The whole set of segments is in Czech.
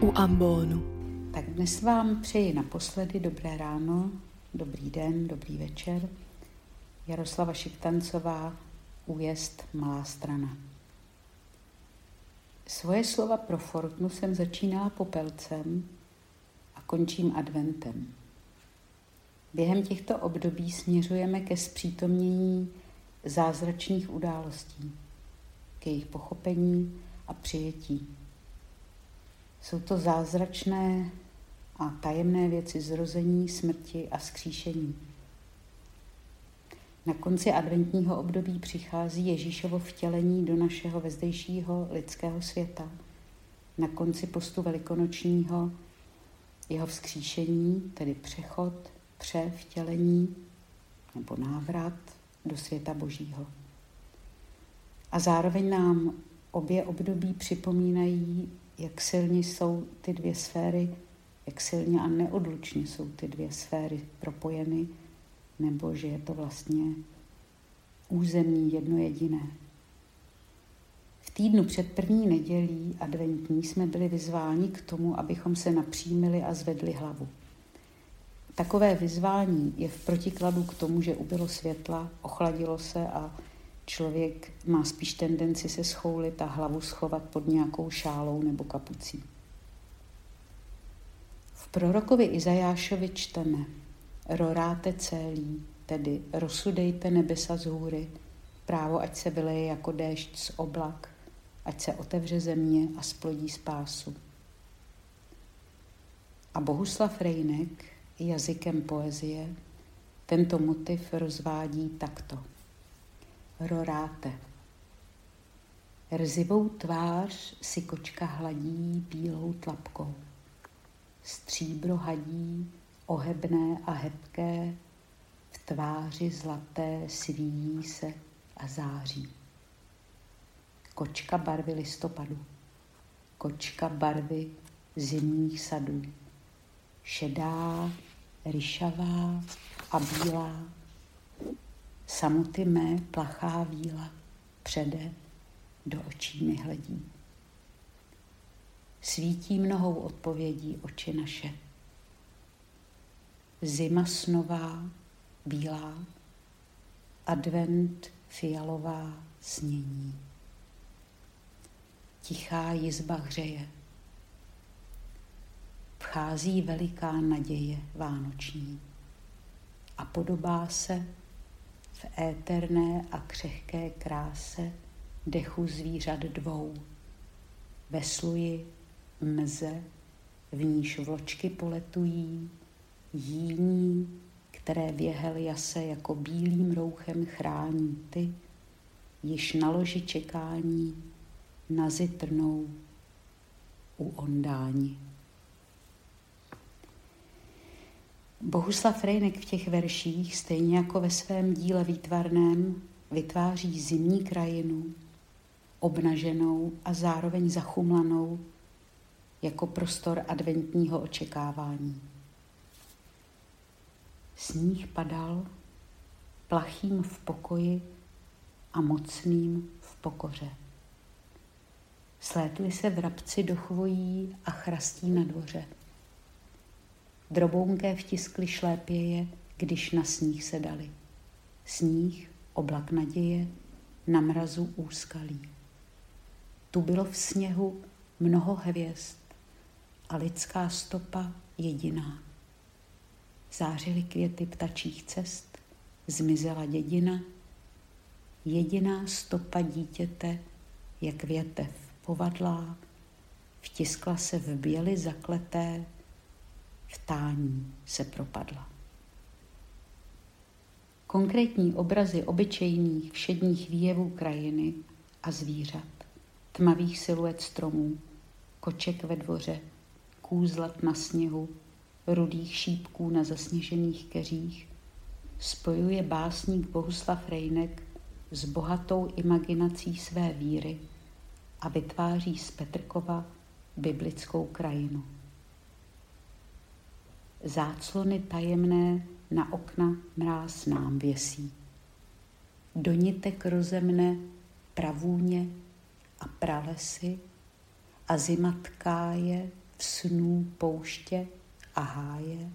u Ambonu. Tak dnes vám přeji naposledy dobré ráno, dobrý den, dobrý večer. Jaroslava Šiktancová, újezd Malá strana. Svoje slova pro Fortnu jsem začínala popelcem a končím adventem. Během těchto období směřujeme ke zpřítomnění zázračných událostí, k jejich pochopení a přijetí. Jsou to zázračné a tajemné věci zrození, smrti a skříšení. Na konci adventního období přichází Ježíšovo vtělení do našeho vezdejšího lidského světa. Na konci postu velikonočního jeho vzkříšení, tedy přechod, převtělení nebo návrat do světa Božího. A zároveň nám obě období připomínají, jak silně jsou ty dvě sféry, jak silně a neodlučně jsou ty dvě sféry propojeny, nebo že je to vlastně území jedno jediné. V týdnu před první nedělí adventní jsme byli vyzváni k tomu, abychom se napřímili a zvedli hlavu. Takové vyzvání je v protikladu k tomu, že ubylo světla, ochladilo se a člověk má spíš tendenci se schoulit a hlavu schovat pod nějakou šálou nebo kapucí. V prorokovi Izajášovi čteme Roráte celý, tedy rozsudejte nebesa z hůry, právo ať se vyleje jako déšť z oblak, ať se otevře země a splodí spásu. A Bohuslav Rejnek jazykem poezie tento motiv rozvádí takto roráte. Rzivou tvář si kočka hladí bílou tlapkou. Stříbro hadí, ohebné a hebké, v tváři zlaté svíjí se a září. Kočka barvy listopadu, kočka barvy zimních sadů, šedá, ryšavá a bílá Samoty mé plachá víla přede do očí mi hledí. Svítí mnohou odpovědí oči naše. Zima snová, bílá, advent fialová snění. Tichá jizba hřeje. Vchází veliká naděje vánoční a podobá se v éterné a křehké kráse dechu zvířat dvou. Vesluji mze, v níž vločky poletují, jíní, které věhel jase jako bílým rouchem chrání ty, již na loži čekání nazitrnou u ondání. Bohuslav Rejnek v těch verších, stejně jako ve svém díle výtvarném, vytváří zimní krajinu, obnaženou a zároveň zachumlanou jako prostor adventního očekávání. Sníh padal plachým v pokoji a mocným v pokoře. Slétli se vrabci do chvojí a chrastí na dvoře. Drobounké vtiskly šlépěje, když na sníh se dali. Sníh, oblak naděje, na mrazu úskalí. Tu bylo v sněhu mnoho hvězd a lidská stopa jediná. Zářily květy ptačích cest, zmizela dědina, jediná stopa dítěte, jak větev povadlá, vtiskla se v běli zakleté v tání se propadla. Konkrétní obrazy obyčejných všedních výjevů krajiny a zvířat, tmavých siluet stromů, koček ve dvoře, kůzlat na sněhu, rudých šípků na zasněžených keřích, spojuje básník Bohuslav Rejnek s bohatou imaginací své víry a vytváří z Petrkova biblickou krajinu záclony tajemné na okna mráz nám věsí. Donitek rozemne pravůně a pralesy a zima tká je v snů pouště a háje,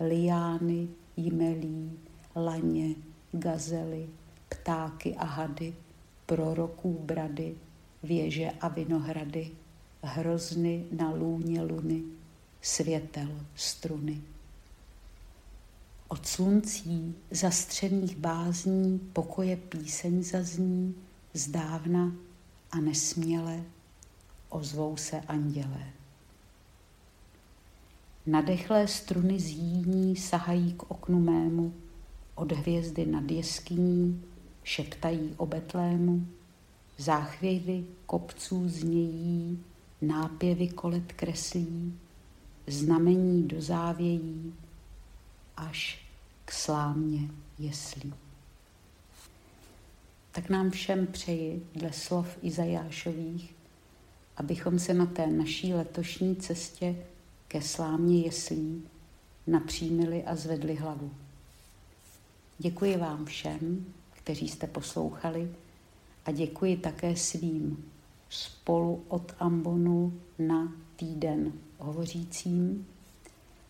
liány, jmelí, laně, gazely, ptáky a hady, proroků brady, věže a vinohrady, hrozny na lůně luny, světel struny. Od sluncí zastřených bázní pokoje píseň zazní, zdávna a nesměle ozvou se andělé. Nadechlé struny zjíní sahají k oknu mému, od hvězdy nad jeskyní šeptají o Betlému, záchvěvy kopců znějí, nápěvy kolet kreslí, znamení do závějí, až k slámě jeslí. Tak nám všem přeji dle slov Izajášových, abychom se na té naší letošní cestě ke slámě jeslí napřímili a zvedli hlavu. Děkuji vám všem, kteří jste poslouchali a děkuji také svým spolu od Ambonu na týden hovořícím,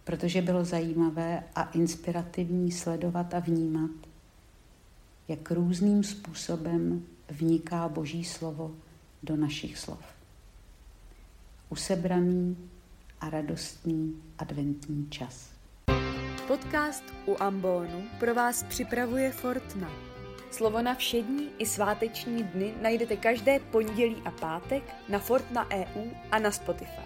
protože bylo zajímavé a inspirativní sledovat a vnímat, jak různým způsobem vniká Boží slovo do našich slov. Usebraný a radostný adventní čas. Podcast u Ambonu pro vás připravuje Fortna. Slovo na všední i sváteční dny najdete každé pondělí a pátek na Fortna EU a na Spotify.